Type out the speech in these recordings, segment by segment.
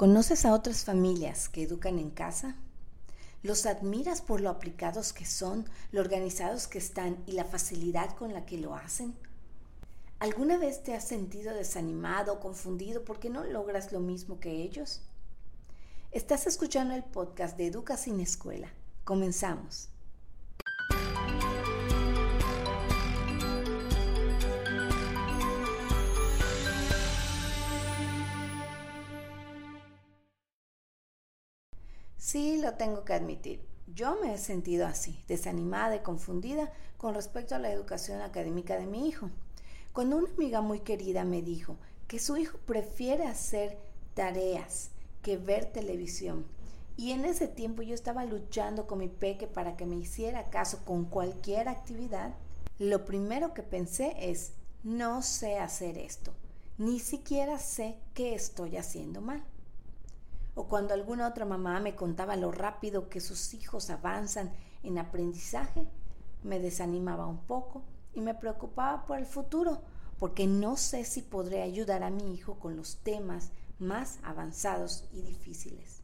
¿Conoces a otras familias que educan en casa? ¿Los admiras por lo aplicados que son, lo organizados que están y la facilidad con la que lo hacen? ¿Alguna vez te has sentido desanimado o confundido porque no logras lo mismo que ellos? Estás escuchando el podcast de Educa sin Escuela. Comenzamos. Sí, lo tengo que admitir. Yo me he sentido así, desanimada y confundida con respecto a la educación académica de mi hijo. Cuando una amiga muy querida me dijo que su hijo prefiere hacer tareas que ver televisión. Y en ese tiempo yo estaba luchando con mi peque para que me hiciera caso con cualquier actividad. Lo primero que pensé es, no sé hacer esto. Ni siquiera sé qué estoy haciendo mal o cuando alguna otra mamá me contaba lo rápido que sus hijos avanzan en aprendizaje, me desanimaba un poco y me preocupaba por el futuro, porque no sé si podré ayudar a mi hijo con los temas más avanzados y difíciles.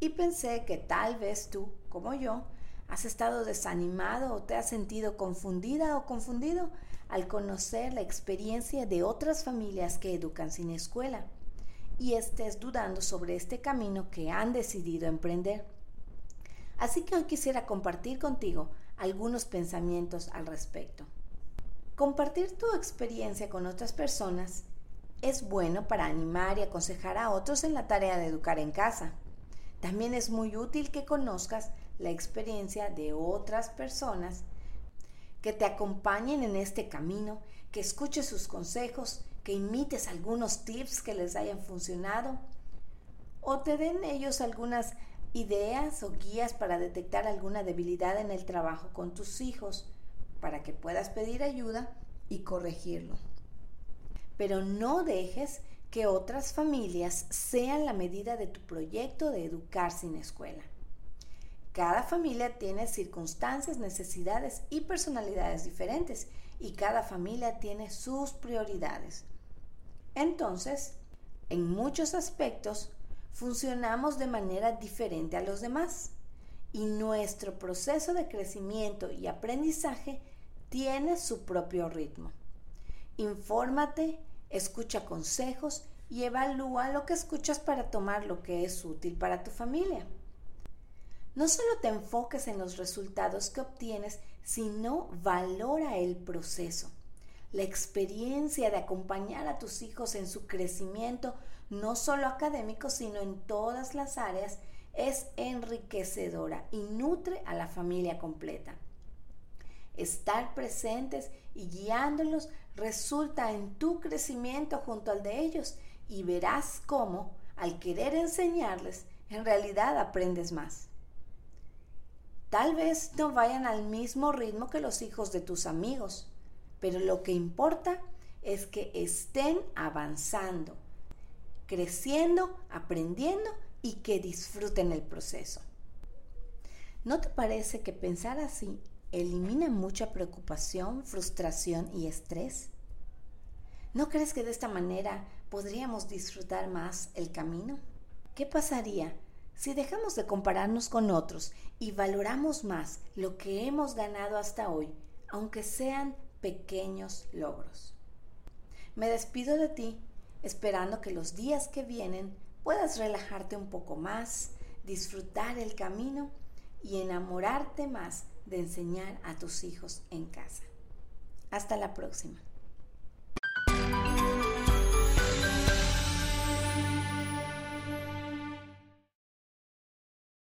Y pensé que tal vez tú, como yo, has estado desanimado o te has sentido confundida o confundido al conocer la experiencia de otras familias que educan sin escuela y estés dudando sobre este camino que han decidido emprender. Así que hoy quisiera compartir contigo algunos pensamientos al respecto. Compartir tu experiencia con otras personas es bueno para animar y aconsejar a otros en la tarea de educar en casa. También es muy útil que conozcas la experiencia de otras personas que te acompañen en este camino, que escuches sus consejos que imites algunos tips que les hayan funcionado o te den ellos algunas ideas o guías para detectar alguna debilidad en el trabajo con tus hijos para que puedas pedir ayuda y corregirlo. Pero no dejes que otras familias sean la medida de tu proyecto de educar sin escuela. Cada familia tiene circunstancias, necesidades y personalidades diferentes y cada familia tiene sus prioridades. Entonces, en muchos aspectos, funcionamos de manera diferente a los demás y nuestro proceso de crecimiento y aprendizaje tiene su propio ritmo. Infórmate, escucha consejos y evalúa lo que escuchas para tomar lo que es útil para tu familia. No solo te enfoques en los resultados que obtienes, sino valora el proceso la experiencia de acompañar a tus hijos en su crecimiento, no solo académico, sino en todas las áreas, es enriquecedora y nutre a la familia completa. Estar presentes y guiándolos resulta en tu crecimiento junto al de ellos y verás cómo, al querer enseñarles, en realidad aprendes más. Tal vez no vayan al mismo ritmo que los hijos de tus amigos, pero lo que importa es que estén avanzando, creciendo, aprendiendo y que disfruten el proceso. ¿No te parece que pensar así elimina mucha preocupación, frustración y estrés? ¿No crees que de esta manera podríamos disfrutar más el camino? ¿Qué pasaría si dejamos de compararnos con otros y valoramos más lo que hemos ganado hasta hoy, aunque sean pequeños logros. Me despido de ti esperando que los días que vienen puedas relajarte un poco más, disfrutar el camino y enamorarte más de enseñar a tus hijos en casa. Hasta la próxima.